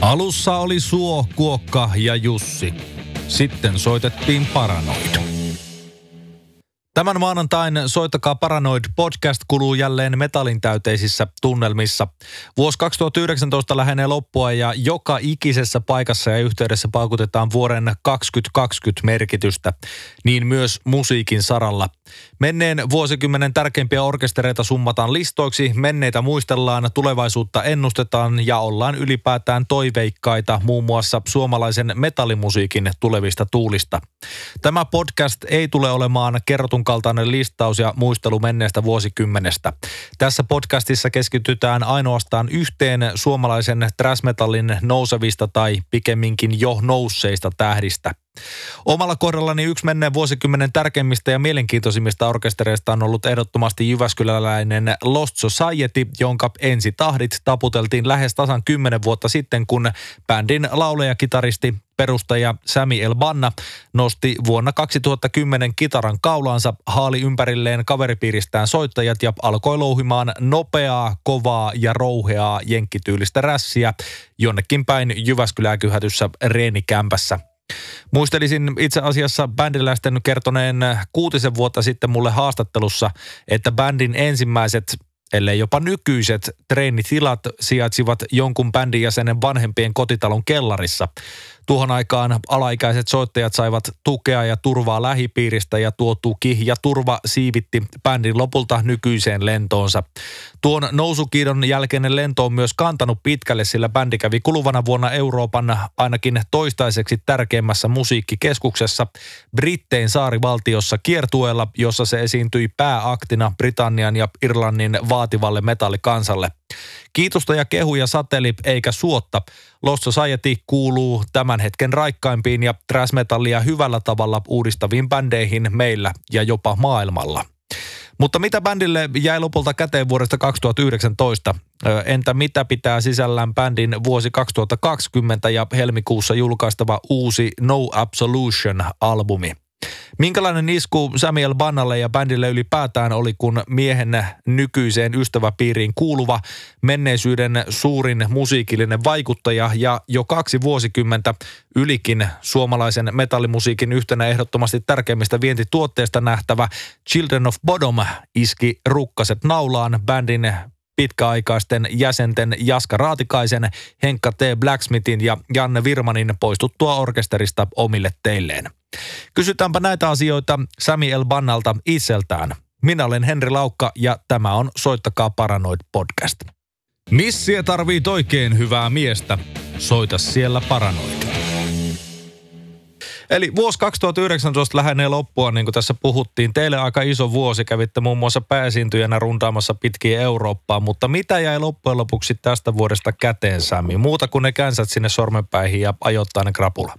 Alussa oli Suo, Kuokka ja Jussi. Sitten soitettiin Paranoid. Tämän maanantain Soittakaa Paranoid podcast kuluu jälleen metallin täyteisissä tunnelmissa. Vuosi 2019 lähenee loppua ja joka ikisessä paikassa ja yhteydessä paukutetaan vuoden 2020 merkitystä, niin myös musiikin saralla. Menneen vuosikymmenen tärkeimpiä orkestereita summataan listoiksi, menneitä muistellaan, tulevaisuutta ennustetaan ja ollaan ylipäätään toiveikkaita muun muassa suomalaisen metallimusiikin tulevista tuulista. Tämä podcast ei tule olemaan kerrotun kaltainen listaus ja muistelu menneestä vuosikymmenestä. Tässä podcastissa keskitytään ainoastaan yhteen suomalaisen trashmetallin nousevista tai pikemminkin jo nousseista tähdistä. Omalla kohdallani yksi menneen vuosikymmenen tärkeimmistä ja mielenkiintoisimmista orkestereista on ollut ehdottomasti Jyväskyläläinen Lost Society, jonka ensi tahdit taputeltiin lähes tasan kymmenen vuotta sitten, kun bändin lauleja-kitaristi perustaja Sami Elbanna nosti vuonna 2010 kitaran kaulaansa, haali ympärilleen kaveripiiristään soittajat ja alkoi louhimaan nopeaa, kovaa ja rouheaa jenkkityylistä rässiä jonnekin päin Jyväskylää kyhätyssä reenikämpässä. Muistelisin itse asiassa bändiläisten kertoneen kuutisen vuotta sitten mulle haastattelussa, että bändin ensimmäiset ellei jopa nykyiset treenitilat sijaitsivat jonkun bändin jäsenen vanhempien kotitalon kellarissa. Tuohon aikaan alaikäiset soittajat saivat tukea ja turvaa lähipiiristä ja tuo tuki ja turva siivitti bändin lopulta nykyiseen lentoonsa. Tuon nousukiidon jälkeinen lento on myös kantanut pitkälle, sillä bändi kävi kuluvana vuonna Euroopan ainakin toistaiseksi tärkeimmässä musiikkikeskuksessa Brittein saarivaltiossa kiertueella, jossa se esiintyi pääaktina Britannian ja Irlannin vaativalle metallikansalle. Kiitosta ja kehuja sateli eikä suotta. Lost Society kuuluu tämän hetken raikkaimpiin ja trashmetallia hyvällä tavalla uudistaviin bändeihin meillä ja jopa maailmalla. Mutta mitä bändille jäi lopulta käteen vuodesta 2019? Entä mitä pitää sisällään bändin vuosi 2020 ja helmikuussa julkaistava uusi No Absolution-albumi? Minkälainen isku Samuel Bannalle ja bändille ylipäätään oli, kun miehen nykyiseen ystäväpiiriin kuuluva menneisyyden suurin musiikillinen vaikuttaja ja jo kaksi vuosikymmentä ylikin suomalaisen metallimusiikin yhtenä ehdottomasti tärkeimmistä vientituotteista nähtävä Children of Bodom iski rukkaset naulaan bändin pitkäaikaisten jäsenten Jaska Raatikaisen, Henkka T. Blacksmithin ja Janne Virmanin poistuttua orkesterista omille teilleen. Kysytäänpä näitä asioita Sami El Bannalta itseltään. Minä olen Henri Laukka ja tämä on Soittakaa Paranoid podcast. Missiä tarvii oikein hyvää miestä. Soita siellä Paranoid. Eli vuosi 2019 lähenee loppua, niin kuin tässä puhuttiin. Teille aika iso vuosi, kävitte muun muassa pääesiintyjänä runtaamassa pitkiä Eurooppaa, mutta mitä jäi loppujen lopuksi tästä vuodesta käteen, Sami? Muuta kuin ne känsät sinne sormenpäihin ja ajoittaa ne krapula.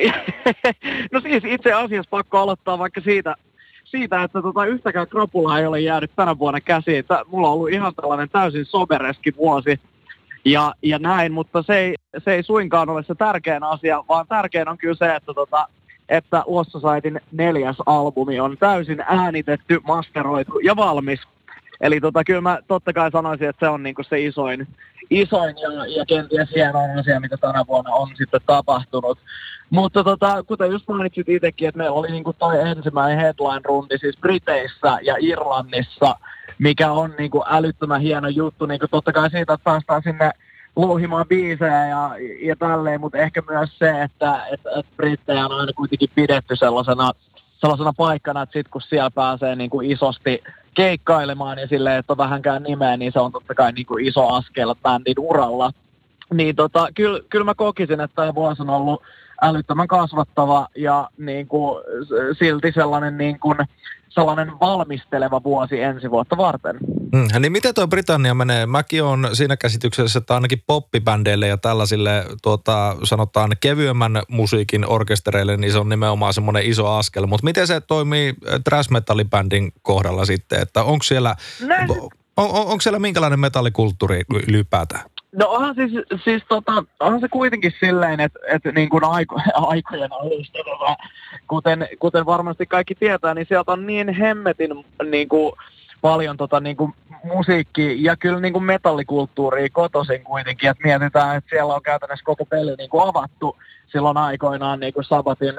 no siis itse asiassa pakko aloittaa vaikka siitä, siitä että tota yhtäkään krapulaa ei ole jäänyt tänä vuonna käsiin. Tää, mulla on ollut ihan tällainen täysin sobereski vuosi ja, ja näin, mutta se ei, se ei suinkaan ole se tärkein asia, vaan tärkein on kyllä se, että, tota, että Lost Societyn neljäs albumi on täysin äänitetty, masteroitu ja valmis. Eli tota, kyllä mä totta kai sanoisin, että se on niinku se isoin, isoin ja, ja kenties hienoin asia, mitä tänä vuonna on sitten tapahtunut. Mutta tota, kuten just mainitsit itsekin, että meillä oli niinku toi ensimmäinen headline-rundi siis Briteissä ja Irlannissa, mikä on niinku älyttömän hieno juttu. Niinku totta kai siitä, että päästään sinne louhimaan biisejä ja, ja tälleen, mutta ehkä myös se, että, että, että Brittejä on aina kuitenkin pidetty sellaisena, sellaisena paikkana, että sitten kun siellä pääsee niin kuin isosti keikkailemaan ja silleen, että on vähänkään nimeä, niin se on totta kai niin kuin iso askel bändin uralla. Niin tota, kyllä, kyllä mä kokisin, että tämä vuosi on ollut älyttömän kasvattava ja niin kuin, silti sellainen, niin kuin, sellainen valmisteleva vuosi ensi vuotta varten. Mm, niin miten tuo Britannia menee? Mäkin on siinä käsityksessä, että ainakin poppibändeille ja tällaisille tuota, sanotaan kevyemmän musiikin orkestereille, niin se on nimenomaan semmoinen iso askel. Mutta miten se toimii thrash metallibändin kohdalla sitten? Että onko siellä, on, on, onko siellä minkälainen metallikulttuuri ylipäätään? No onhan siis, siis tota, onhan se kuitenkin silleen, että, että niin kuin aiko, aikojen alusta, tota, kuten, kuten varmasti kaikki tietää, niin sieltä on niin hemmetin niin kuin paljon tota niin kuin musiikki ja kyllä niin kuin metallikulttuuria kotoisin kuitenkin, että mietitään, että siellä on käytännössä koko peli niin kuin avattu silloin aikoinaan niin kuin Sabatin,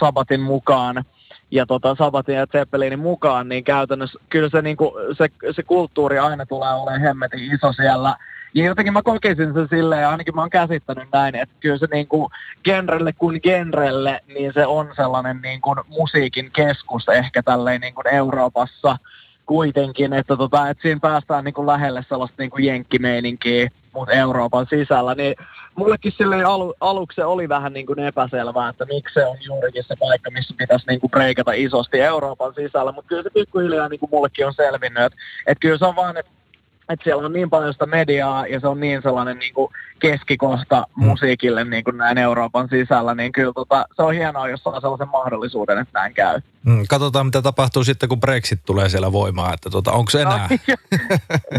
Sabatin mukaan ja tota Sabatin ja Zeppelinin mukaan, niin käytännössä kyllä se, niin kuin, se, se kulttuuri aina tulee olemaan hemmetin iso siellä. Ja jotenkin mä kokisin sen silleen, ainakin mä oon käsittänyt näin, että kyllä se niin kuin genrelle kuin genrelle, niin se on sellainen niin kuin musiikin keskus ehkä tälleen niin kuin Euroopassa kuitenkin, että, tota, että siinä päästään niin kuin lähelle sellaista niin kuin jenkkimeininkiä, mutta Euroopan sisällä, niin mullekin alu, aluksi se oli vähän niin kuin epäselvää, että miksi se on juurikin se paikka, missä pitäisi niin kuin breikata isosti Euroopan sisällä, mutta kyllä se pikkuhiljaa niin kuin mullekin on selvinnyt, että, että kyllä se on vaan, että että siellä on niin paljon sitä mediaa ja se on niin sellainen niin kuin keskikohta musiikille niin kuin näin Euroopan sisällä, niin kyllä tota, se on hienoa, jos saa sellaisen mahdollisuuden, että näin käy. Mm, katsotaan, mitä tapahtuu sitten, kun Brexit tulee siellä voimaan, että tota, onko se no enää? No,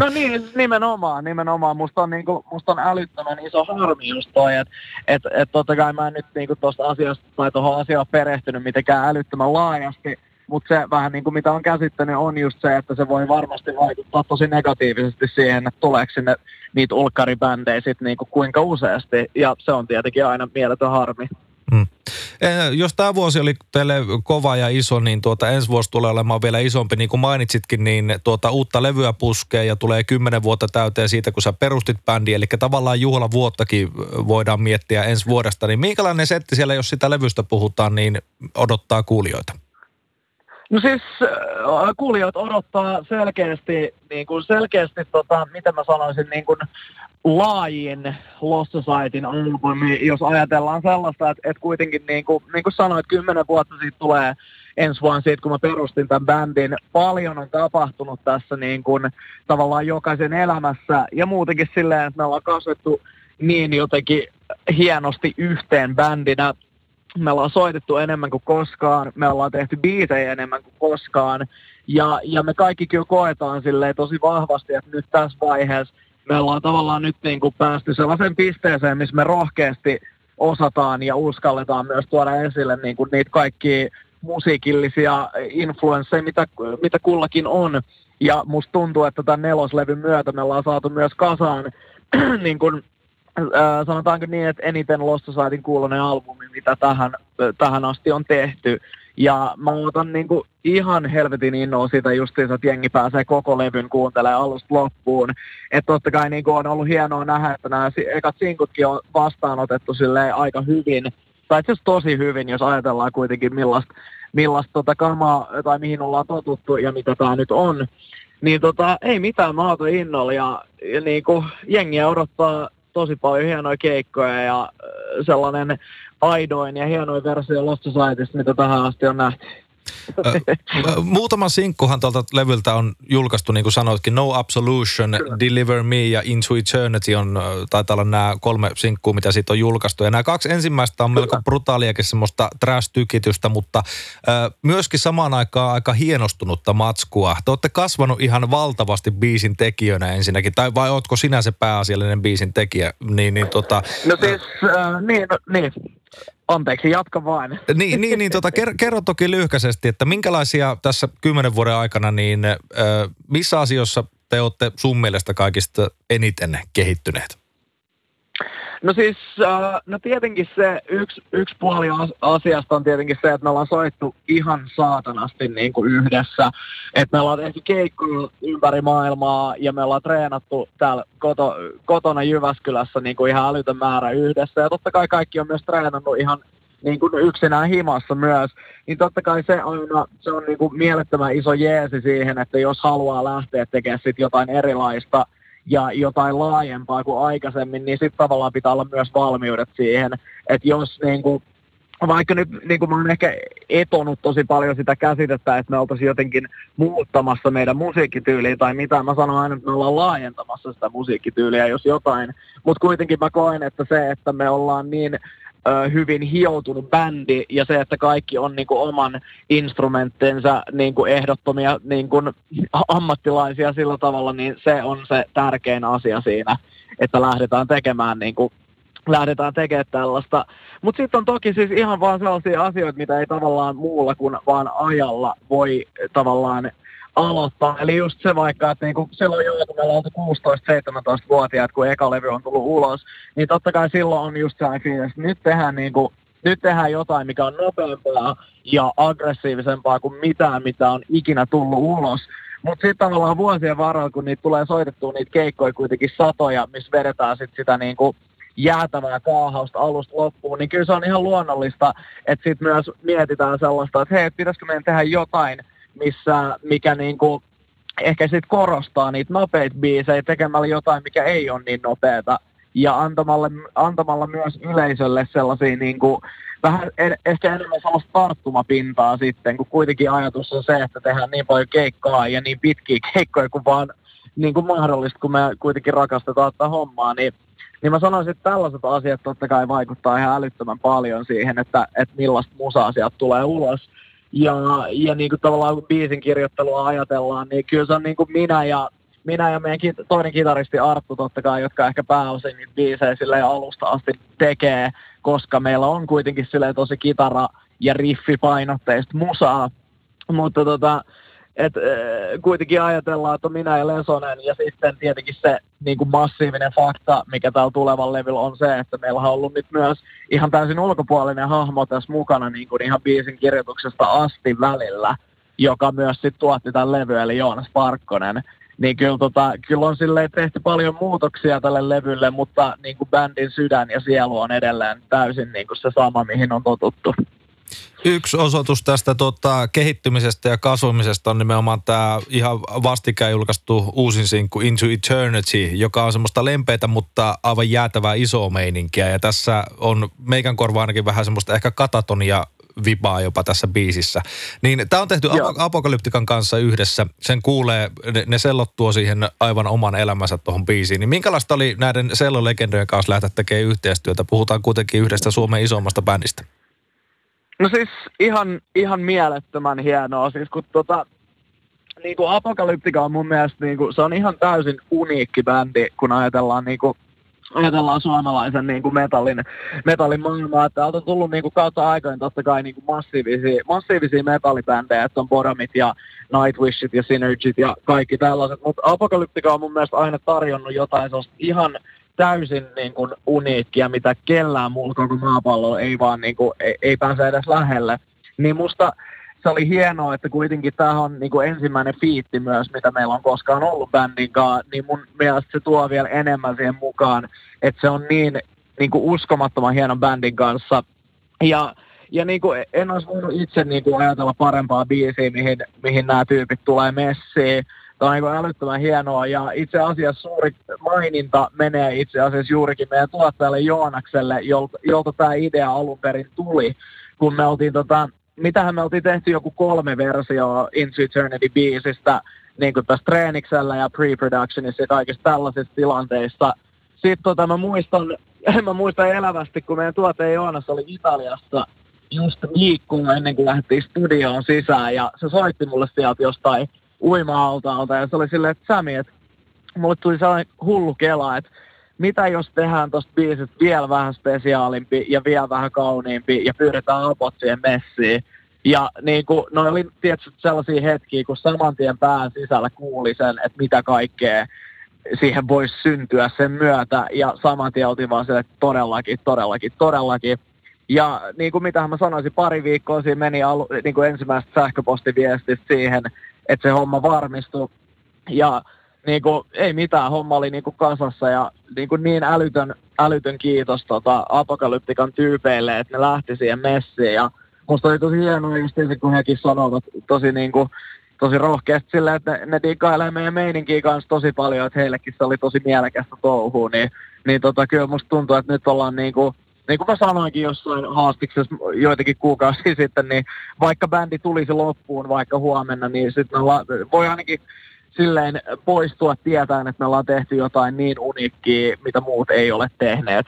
no niin, nimenomaan, nimenomaan. Musta on, niin kuin, musta on älyttömän iso harmi just toi, että et, et totta kai mä en nyt niin tuosta asiasta tai tuohon asiaan perehtynyt mitenkään älyttömän laajasti, mutta se vähän niin kuin mitä on käsittänyt on just se, että se voi varmasti vaikuttaa tosi negatiivisesti siihen, että tuleeko sinne niitä ulkkaribändejä sitten niin kuin kuinka useasti. Ja se on tietenkin aina mieletön harmi. Hmm. Jos tämä vuosi oli teille kova ja iso, niin tuota, ensi vuosi tulee olemaan vielä isompi. Niin kuin mainitsitkin, niin tuota, uutta levyä puskee ja tulee kymmenen vuotta täyteen siitä, kun sä perustit bändi. Eli tavallaan juhlavuottakin voidaan miettiä ensi vuodesta. Niin minkälainen setti siellä, jos sitä levystä puhutaan, niin odottaa kuulijoita? No siis äh, kuulijat odottaa selkeästi, niin kuin selkeästi tota, miten mä sanoisin, niin kuin laajin Lost Societyn albumi, jos ajatellaan sellaista, että, että kuitenkin niin kuin, niin kuin sanoit, kymmenen vuotta siitä tulee ensi vuonna siitä, kun mä perustin tämän bändin. Paljon on tapahtunut tässä niin kuin, tavallaan jokaisen elämässä ja muutenkin silleen, että me ollaan kasvettu niin jotenkin hienosti yhteen bändinä me ollaan soitettu enemmän kuin koskaan, me ollaan tehty biisejä enemmän kuin koskaan, ja, ja me kaikki kyllä koetaan silleen tosi vahvasti, että nyt tässä vaiheessa me ollaan tavallaan nyt niin kuin päästy sellaiseen pisteeseen, missä me rohkeasti osataan ja uskalletaan myös tuoda esille niin kuin niitä kaikki musiikillisia influensseja, mitä, mitä kullakin on. Ja musta tuntuu, että tämän neloslevyn myötä me ollaan saatu myös kasaan niin kuin äh, sanotaanko niin, että eniten Lost Societyn kuulonen albumi, mitä tähän, äh, tähän asti on tehty. Ja mä otan niinku ihan helvetin innoa siitä justiinsa, että jengi pääsee koko levyn kuuntelemaan alusta loppuun. Että totta kai niinku on ollut hienoa nähdä, että nämä ekat sinkutkin on vastaanotettu silleen aika hyvin. Tai itse tosi hyvin, jos ajatellaan kuitenkin millaista, millaista tota kamaa tai mihin ollaan totuttu ja mitä tämä nyt on. Niin tota, ei mitään, mä innolla ja, ja niinku, jengiä odottaa tosi paljon hienoja keikkoja ja sellainen aidoin ja hienoin versio Lost Societysta, mitä tähän asti on nähty. Muutama sinkkuhan tuolta levyltä on julkaistu, niin kuin sanoitkin, No Absolution, Kyllä. Deliver Me ja Into Eternity on, taitaa olla nämä kolme sinkkua, mitä siitä on julkaistu. Ja nämä kaksi ensimmäistä on Kyllä. melko brutaaliakin semmoista trash-tykitystä, mutta äh, myöskin samaan aikaan aika hienostunutta matskua. Te olette kasvanut ihan valtavasti biisin tekijöinä ensinnäkin, tai vai ootko sinä se pääasiallinen biisin tekijä? Niin, niin, tota, no siis, äh, niin, no, niin, Anteeksi, jatka vain. Niin, niin, niin tota, kerro, kerro toki lyhkäisesti, että minkälaisia tässä kymmenen vuoden aikana, niin äh, missä asioissa te olette sun mielestä kaikista eniten kehittyneet? No siis, äh, no tietenkin se yksi, yksi puoli asiasta on tietenkin se, että me ollaan soittu ihan saatanasti niin kuin yhdessä. Että me ollaan tehty keikkoja ympäri maailmaa ja me ollaan treenattu täällä koto, kotona Jyväskylässä niin kuin ihan älytön määrä yhdessä. Ja totta kai kaikki on myös treenannut ihan niin kuin yksinään himassa myös, niin totta kai se, aina, se on niin kuin mielettömän iso jeesi siihen, että jos haluaa lähteä tekemään sit jotain erilaista, ja jotain laajempaa kuin aikaisemmin, niin sitten tavallaan pitää olla myös valmiudet siihen, että jos niin kuin, vaikka nyt niin kuin mä oon ehkä etonut tosi paljon sitä käsitettä, että me oltaisiin jotenkin muuttamassa meidän musiikkityyliä tai mitä, mä sanon aina, että me ollaan laajentamassa sitä musiikkityyliä, jos jotain, mutta kuitenkin mä koen, että se, että me ollaan niin hyvin hioutunut bändi ja se, että kaikki on niin kuin oman instrumenttinsa niin kuin ehdottomia niin kuin ammattilaisia sillä tavalla, niin se on se tärkein asia siinä, että lähdetään tekemään niin kuin lähdetään tekemään tällaista. Mutta sitten on toki siis ihan vaan sellaisia asioita, mitä ei tavallaan muulla kuin vaan ajalla voi tavallaan aloittaa. Eli just se vaikka, että niinku silloin jo, kun meillä on 16-17-vuotiaat, kun eka levy on tullut ulos, niin totta kai silloin on just se että nyt tehdään niinku nyt tehdään jotain, mikä on nopeampaa ja aggressiivisempaa kuin mitään, mitä on ikinä tullut ulos. Mutta sitten tavallaan vuosien varrella, kun niitä tulee soitettua niitä keikkoja kuitenkin satoja, missä vedetään sit sitä niinku jäätävää kaahausta alusta loppuun, niin kyllä se on ihan luonnollista, että sitten myös mietitään sellaista, että hei, pitäisikö meidän tehdä jotain, missä, mikä niinku ehkä sitten korostaa niitä nopeita biisejä tekemällä jotain, mikä ei ole niin nopeata ja antamalla, antamalla myös yleisölle sellaisia niin kuin, vähän en, ehkä enemmän sellaista tarttumapintaa sitten, kun kuitenkin ajatus on se, että tehdään niin paljon keikkaa ja niin pitkiä keikkoja kuin vaan niin kuin mahdollista, kun me kuitenkin rakastetaan tätä hommaa, niin, niin mä sanoisin, että tällaiset asiat totta kai vaikuttaa ihan älyttömän paljon siihen, että, että millaista musa-asiat tulee ulos. Ja, ja niin kuin tavallaan kun biisin kirjoittelua ajatellaan, niin kyllä se on niin kuin minä ja minä ja meidän toinen kitaristi Arttu totta kai, jotka ehkä pääosin niitä biisejä sille alusta asti tekee, koska meillä on kuitenkin sille tosi kitara- ja riffipainotteista musaa. Mutta tota, et, äh, kuitenkin ajatellaan, että minä ja Lesonen ja sitten tietenkin se niin kuin massiivinen fakta, mikä täällä tulevan levyllä on se, että meillä on ollut nyt myös ihan täysin ulkopuolinen hahmo tässä mukana niin kuin ihan biisin kirjoituksesta asti välillä, joka myös sitten tuotti tämän levy, eli Joonas Parkkonen niin kyllä, tota, kyllä on silleen tehty paljon muutoksia tälle levylle, mutta niin kuin bändin sydän ja sielu on edelleen täysin niin kuin se sama, mihin on totuttu. Yksi osoitus tästä tota, kehittymisestä ja kasvamisesta on nimenomaan tämä ihan vastikään julkaistu uusin sinkku Into Eternity, joka on semmoista lempeitä, mutta aivan jäätävää isoa meininkiä. Ja tässä on meikän korva ainakin vähän semmoista ehkä katatonia vibaa jopa tässä biisissä. Niin tämä on tehty Joo. Apokalyptikan kanssa yhdessä. Sen kuulee, ne, ne sellot tuo siihen aivan oman elämänsä tuohon biisiin. Niin minkälaista oli näiden sellolegendojen kanssa lähteä tekemään yhteistyötä? Puhutaan kuitenkin yhdestä Suomen isommasta bändistä. No siis ihan, ihan mielettömän hienoa. Siis kun tota, niin kuin Apokalyptika on mun mielestä, niin kuin, se on ihan täysin uniikki bändi, kun ajatellaan niin kuin, ajatellaan suomalaisen niin kuin metallin, metallin maailmaa, että on tullut niin kuin kautta aikoin totta kai niin kuin massiivisia, massiivisia metallibändejä, että on Boromit ja Nightwishit ja Synergyt ja kaikki tällaiset, mutta Apokalyptika on mun mielestä aina tarjonnut jotain sellaista ihan täysin niin kuin uniikkia, mitä kellään muulla koko maapallolla ei vaan niin kuin, ei, ei pääse edes lähelle. Niin musta se oli hienoa, että kuitenkin tämä on niin kuin ensimmäinen fiitti myös, mitä meillä on koskaan ollut bändin kanssa, niin mun mielestä se tuo vielä enemmän siihen mukaan, että se on niin, niin kuin uskomattoman hienon bändin kanssa. Ja, ja niin kuin en olisi voinut itse niin kuin ajatella parempaa biisiä, mihin, mihin nämä tyypit tulee messiin. Tämä on niin älyttömän hienoa ja itse asiassa suuri maininta menee itse asiassa juurikin meidän tuottajalle Joonakselle, jolta, jolta tämä idea alun perin tuli, kun me oltiin tota, mitähän me oltiin tehty joku kolme versiota Into Eternity-biisistä niin kuin tässä treeniksellä ja pre-productionissa ja kaikissa tällaisissa tilanteissa. Sitten tota, mä muistan, mä muistan elävästi, kun meidän tuote Joonas oli Italiassa just viikkoa ennen kuin lähdettiin studioon sisään ja se soitti mulle sieltä jostain uima-altaalta ja se oli silleen, että Sami, että mulle tuli sellainen hullu kela, että mitä jos tehdään tosta biisistä vielä vähän spesiaalimpi ja vielä vähän kauniimpi ja pyydetään apot siihen messiin. Ja niin kuin, no oli tietysti sellaisia hetkiä, kun saman tien pään sisällä kuuli sen, että mitä kaikkea siihen voisi syntyä sen myötä. Ja saman tien oltiin vaan sille, että todellakin, todellakin, todellakin. Ja niin kuin mitä mä sanoisin, pari viikkoa siinä meni alu, niin kuin ensimmäistä sähköpostiviestistä siihen, että se homma varmistui. Ja niin kuin, ei mitään, homma oli niin kuin kasassa ja niin, kuin niin älytön, älytön kiitos tota, apokalyptikan tyypeille, että ne lähti siihen messiin ja musta oli tosi hienoa just se, kun hekin sanovat tosi niin kuin, tosi rohkeasti silleen, että ne, ne diggailee meidän meininkiä kanssa tosi paljon, että heillekin se oli tosi mielekästä touhua, niin, niin tota, kyllä musta tuntuu, että nyt ollaan niin kuin, niin kuin mä sanoinkin jossain haastiksessa joitakin kuukausia sitten, niin vaikka bändi tulisi loppuun vaikka huomenna, niin sitten voi ainakin silleen poistua tietäen, että me ollaan tehty jotain niin uniikkiä, mitä muut ei ole tehneet.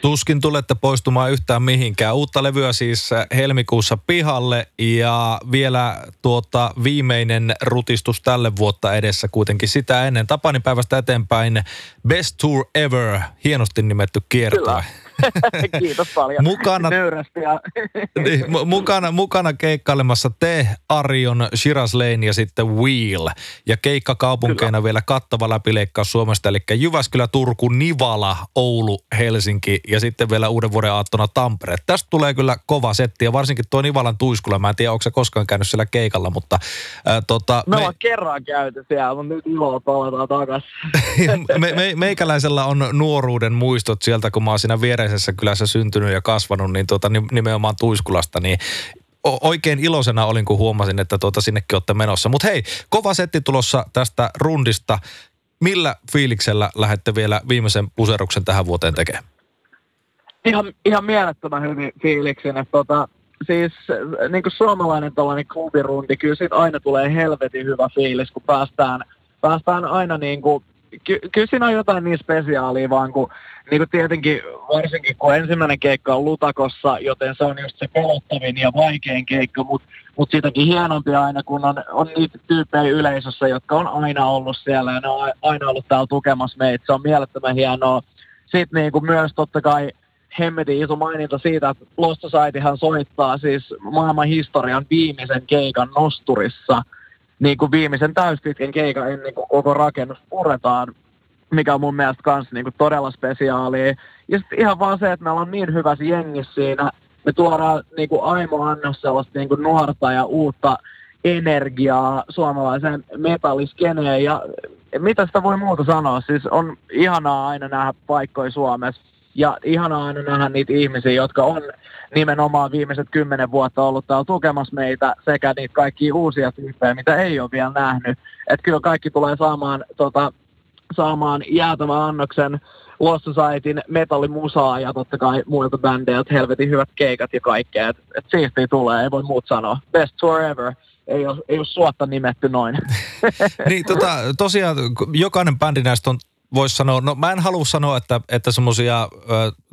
Tuskin tulette poistumaan yhtään mihinkään. Uutta levyä siis helmikuussa pihalle ja vielä tuota viimeinen rutistus tälle vuotta edessä kuitenkin sitä ennen. Tapanipäivästä eteenpäin Best Tour Ever, hienosti nimetty kierto. Kyllä. Kiitos paljon. Mukana, ja... niin, mukana, mukana keikkailemassa te, Arion, Shiraz Lane ja sitten Wheel. Ja keikkakaupunkeina Kyllä. vielä kattava läpileikkaus Suomesta, eli Jyväskylä, Turku, Nivala, Oulu, Helsinki ja sitten vielä uuden vuoden aattona Tampere. Tästä tulee kyllä kova setti ja varsinkin tuo Nivalan tuiskulla. Mä en tiedä, onko se koskaan käynyt siellä keikalla, mutta... Ää, tota, me, me ollaan kerran käyty siellä, mutta nyt iloa palataan takaisin. me, me, meikäläisellä on nuoruuden muistot sieltä, kun mä oon siinä viereisessä kylässä syntynyt ja kasvanut, niin tota, nimenomaan Tuiskulasta, niin oikein iloisena olin, kun huomasin, että tuota sinnekin olette menossa. Mutta hei, kova setti tulossa tästä rundista. Millä fiiliksellä lähdette vielä viimeisen puseruksen tähän vuoteen tekemään? Ihan, ihan mielettömän hyvin fiiliksen. Että tota, siis niin kuin suomalainen tällainen klubirundi, kyllä siitä aina tulee helvetin hyvä fiilis, kun päästään, päästään aina niin kuin ky- kyllä siinä on jotain niin spesiaalia vaan, kun niin kuin tietenkin varsinkin kun ensimmäinen keikka on Lutakossa, joten se on just se pelottavin ja vaikein keikka, mutta mut sitäkin hienompi aina, kun on, on niitä tyyppejä yleisössä, jotka on aina ollut siellä ja ne on aina ollut täällä tukemassa meitä. Se on mielettömän hienoa. Sitten niin kuin myös totta kai hemmetin iso maininta siitä, että Lost Societyhan soittaa siis maailman historian viimeisen keikan nosturissa – niin kuin viimeisen täyspitkän keikan ennen kuin koko rakennus puretaan, mikä on mun mielestä kans niin kuin todella spesiaalia. Ja sitten ihan vaan se, että me ollaan niin hyvässä jengissä siinä, me tuodaan niin kuin Aimo Annos sellaista niin kuin nuorta ja uutta energiaa suomalaiseen metalliskeneen. Ja mitä sitä voi muuta sanoa, siis on ihanaa aina nähdä paikkoja Suomessa ja ihanaa aina nähdä niitä ihmisiä, jotka on nimenomaan viimeiset kymmenen vuotta ollut täällä tukemassa meitä sekä niitä kaikkia uusia tyyppejä, mitä ei ole vielä nähnyt. Että kyllä kaikki tulee saamaan, tota, saamaan jäätävän annoksen Lost Societyn metallimusaa ja totta kai muilta bändeiltä helvetin hyvät keikat ja kaikkea. Että et tulee, ei voi muut sanoa. Best tour ever ei ole, ei ole suotta nimetty noin. niin, tota, tosiaan jokainen bändi näistä on voisi sanoa, no mä en halua sanoa, että, että semmoisia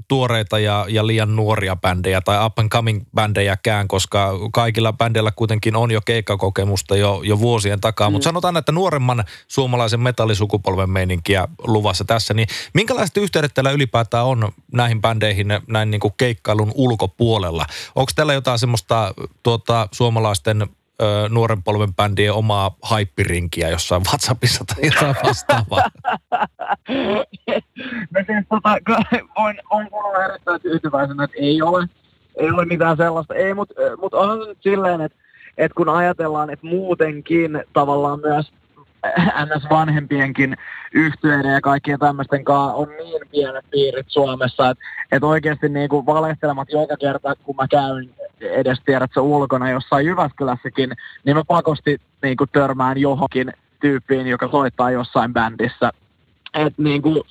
tuoreita ja, ja liian nuoria bändejä tai up and coming bändejäkään, koska kaikilla bändeillä kuitenkin on jo keikkakokemusta jo, jo vuosien takaa. Mm. Mutta sanotaan, että nuoremman suomalaisen metallisukupolven meininkiä luvassa tässä, niin minkälaiset yhteydet teillä ylipäätään on näihin bändeihin näin niin kuin keikkailun ulkopuolella? Onko teillä jotain semmoista tuota, suomalaisten ö, nuoren polven bändien omaa haippirinkiä jossain WhatsAppissa tai jotain vastaavaa? no siis tota, voin, voin kuulla erittäin tyytyväisenä, että ei ole, ei ole mitään sellaista. Ei, mutta mut onhan se nyt silleen, että että kun ajatellaan, että muutenkin tavallaan myös ns. vanhempienkin yhtyeiden ja kaikkien tämmöisten kanssa on niin pienet piirit Suomessa, että, että oikeasti niin kuin valehtelemat joka kerta, kun mä käyn edes tiedätkö ulkona jossain Jyväskylässäkin, niin mä pakosti niin kuin törmään johonkin tyyppiin, joka soittaa jossain bändissä. Et niin kuin,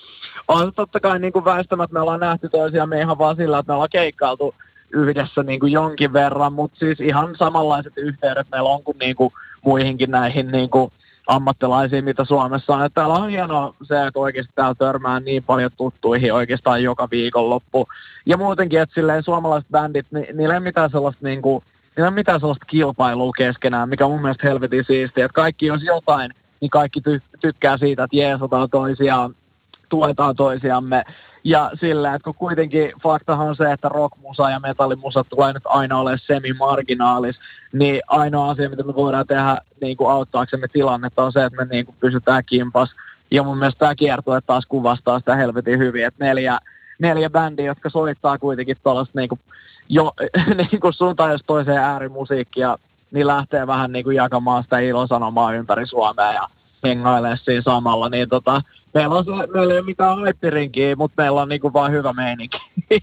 on totta kai niin kuin väistämättä me ollaan nähty toisiamme ihan vaan sillä, että me ollaan keikkailtu yhdessä niin kuin jonkin verran, mutta siis ihan samanlaiset yhteydet meillä on kuin, niin kuin muihinkin näihin niin kuin ammattilaisia, mitä Suomessa on. Että täällä on hienoa se, että oikeasti täällä törmää niin paljon tuttuihin oikeastaan joka viikonloppu. Ja muutenkin, että silleen suomalaiset bändit, niin niillä ei mitään sellaista niin kuin, niillä ei mitään sellaista kilpailua keskenään, mikä mun mielestä helvetin siistiä. Että kaikki, jos jotain, niin kaikki ty- tykkää siitä, että jeesataan toisiaan, tuetaan toisiamme. Ja sillä, että kun kuitenkin faktahan on se, että rockmusa ja metallimusa tulee nyt aina ole semi-marginaalis, niin ainoa asia, mitä me voidaan tehdä niin kuin auttaaksemme tilannetta on se, että me niin kuin pysytään kimpas. Ja mun mielestä tämä kiertue taas kuvastaa sitä helvetin hyvin, että neljä, neljä bändiä, jotka soittaa kuitenkin tuollaista niin kuin, jo niin kuin suuntaan jos toiseen äärimusiikkia, niin lähtee vähän niin kuin jakamaan sitä ilosanomaa ympäri Suomea ja hengailee siinä samalla, niin tota, meillä, on meillä ei ole mitään haippirinkiä, mutta meillä on niinku vaan hyvä meininki.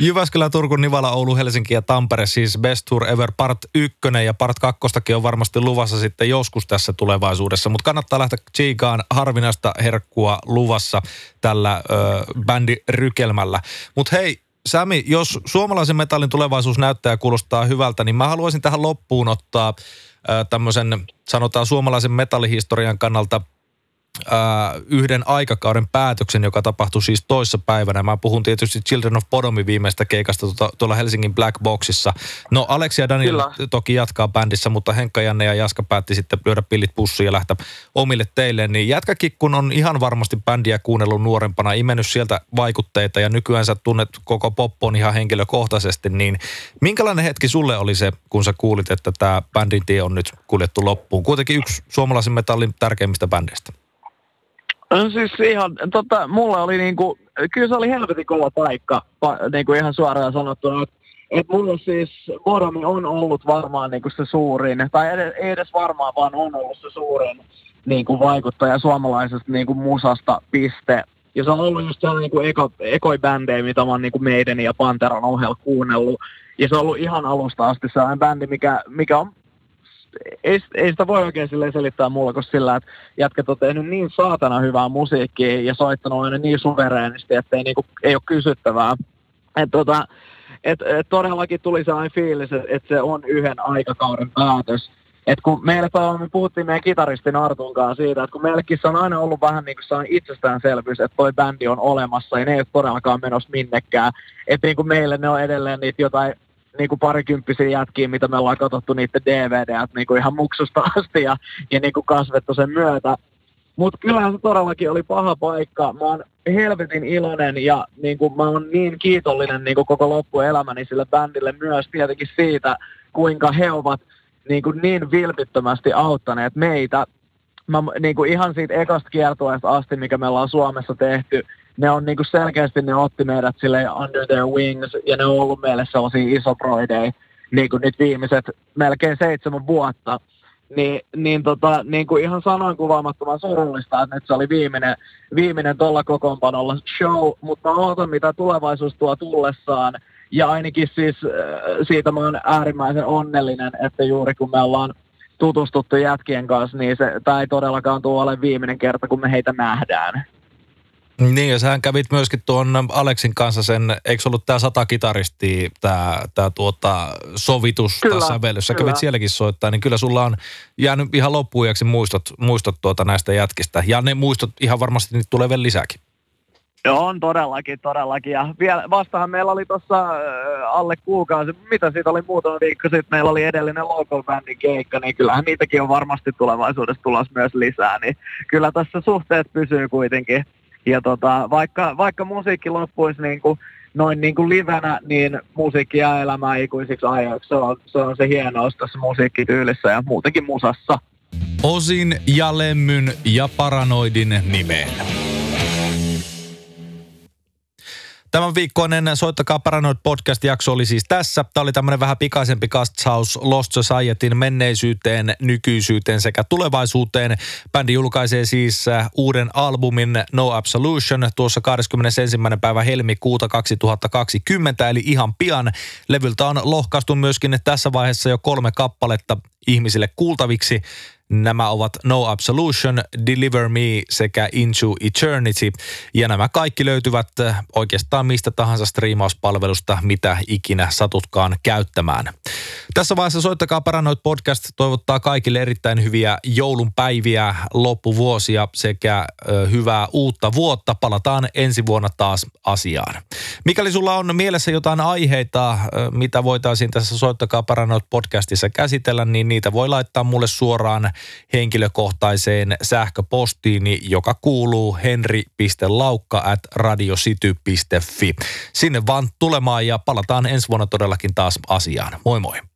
Jyväskylä, Turku, Nivala, Oulu, Helsinki ja Tampere siis Best Tour Ever Part 1 ja Part 2 on varmasti luvassa sitten joskus tässä tulevaisuudessa, mutta kannattaa lähteä tsiikaan harvinaista herkkua luvassa tällä ö, bändirykelmällä. Mutta hei, Sami, jos suomalaisen metallin tulevaisuus näyttää ja kuulostaa hyvältä, niin mä haluaisin tähän loppuun ottaa tämmöisen, sanotaan suomalaisen metallihistorian kannalta yhden aikakauden päätöksen, joka tapahtui siis toissa päivänä. Mä puhun tietysti Children of Bodomin viimeistä keikasta tuota, tuolla Helsingin Black Boxissa. No Aleksi ja Daniel Kyllä. toki jatkaa bändissä, mutta Henkka, Janne ja Jaska päätti sitten lyödä pillit pussiin ja lähteä omille teille. Niin jätkäkin, kun on ihan varmasti bändiä kuunnellut nuorempana, imennyt sieltä vaikutteita ja nykyään sä tunnet koko poppon ihan henkilökohtaisesti, niin minkälainen hetki sulle oli se, kun sä kuulit, että tämä bändin tie on nyt kuljettu loppuun? Kuitenkin yksi suomalaisen metallin tärkeimmistä bändeistä. No siis ihan, tota, mulla oli niinku, kyllä se oli helvetin kova paikka, pa, niinku ihan suoraan sanottuna, että et mulla siis Boromi on ollut varmaan niinku se suurin, tai edes, ei edes varmaan, vaan on ollut se suurin niinku vaikuttaja suomalaisesta niinku musasta piste. Ja se on ollut just sellainen niinku eko, ekoi bändejä, mitä mä oon niinku meidän ja Panteran ohella kuunnellut. Ja se on ollut ihan alusta asti sellainen bändi, mikä, mikä on ei, ei sitä voi oikein silleen selittää mulla kuin sillä, että jätkät on tehnyt niin saatana hyvää musiikkia ja soittanut aina niin suvereenisti, että ei, niinku, ei ole kysyttävää. Et, tota, et, et todellakin tuli sellainen fiilis, että et se on yhden aikakauden päätös. Et kun meille me puhuttiin meidän kitaristin Artun kanssa siitä, että kun meillekin se on aina ollut vähän niin kuin itsestäänselvyys, että toi bändi on olemassa ja ne ei ole todellakaan menossa minnekään. Että niin kuin meille ne on edelleen niitä jotain niin kuin parikymppisiä jätkiä, mitä me ollaan katsottu niiden DVD, niin kuin ihan muksusta asti ja, ja niin kuin kasvettu sen myötä. Mutta kyllähän se todellakin oli paha paikka. Mä oon helvetin iloinen ja niin kuin, mä oon niin kiitollinen niin kuin koko loppuelämäni sille bändille myös tietenkin siitä, kuinka he ovat niin, kuin niin vilpittömästi auttaneet meitä. Mä, niin kuin ihan siitä ekasta kiertueesta asti, mikä me ollaan Suomessa tehty, ne on niinku selkeästi, ne otti meidät sille under their wings, ja ne on ollut meille sellaisia isoproideja niinku nyt viimeiset melkein seitsemän vuotta. Niin, niin, tota, niin kuin ihan sanoin kuvaamattoman surullista, että nyt se oli viimeinen, viimeinen tuolla kokoonpanolla show, mutta ootan mitä tulevaisuus tuo tullessaan. Ja ainakin siis äh, siitä mä oon äärimmäisen onnellinen, että juuri kun me ollaan tutustuttu jätkien kanssa, niin se, tämä ei todellakaan tule ole viimeinen kerta, kun me heitä nähdään. Niin, ja sähän kävit myöskin tuon Aleksin kanssa sen, eikö ollut tämä sata kitaristia, tämä, tämä tuota, sovitus kyllä, tässä sävellys. kävit sielläkin soittaa, niin kyllä sulla on jäänyt ihan loppujaksi muistot, muistot tuota näistä jätkistä. Ja ne muistot ihan varmasti nyt tulee vielä lisääkin. Joo, on todellakin, todellakin. Ja vielä vastahan meillä oli tuossa äh, alle kuukausi, mitä siitä oli muutama viikko sitten, meillä oli edellinen local bandin keikka, niin kyllähän niitäkin on varmasti tulevaisuudessa tulossa myös lisää. Niin kyllä tässä suhteet pysyy kuitenkin ja tota, vaikka, vaikka musiikki loppuisi niin kuin, noin niin kuin livenä, niin musiikki jää elämään ikuisiksi ajoiksi. Se on, se on se hienous tässä musiikkityylissä ja muutenkin musassa. Osin ja Lemmyn ja Paranoidin nimeen. Tämän viikkoinen Soittakaa Paranoid podcast-jakso oli siis tässä. Tämä oli tämmöinen vähän pikaisempi House Lost Societyn menneisyyteen, nykyisyyteen sekä tulevaisuuteen. Bändi julkaisee siis äh, uuden albumin No Absolution tuossa 21. päivä helmikuuta 2020, eli ihan pian. Levyltä on lohkaistu myöskin tässä vaiheessa jo kolme kappaletta ihmisille kuultaviksi. Nämä ovat No Absolution, Deliver Me sekä Into Eternity. Ja nämä kaikki löytyvät äh, oikeastaan mistä tahansa striimauspalvelusta, mitä ikinä satutkaan käyttämään. Tässä vaiheessa Soittakaa Paranoid podcast toivottaa kaikille erittäin hyviä joulunpäiviä, loppuvuosia sekä ö, hyvää uutta vuotta. Palataan ensi vuonna taas asiaan. Mikäli sulla on mielessä jotain aiheita, ö, mitä voitaisiin tässä Soittakaa Paranoid podcastissa käsitellä, niin niitä voi laittaa mulle suoraan henkilökohtaiseen sähköpostiini, joka kuuluu henri.laukka at radiosity.fi. Sinne vaan tulemaan ja palataan ensi vuonna todellakin taas asiaan. Moi moi!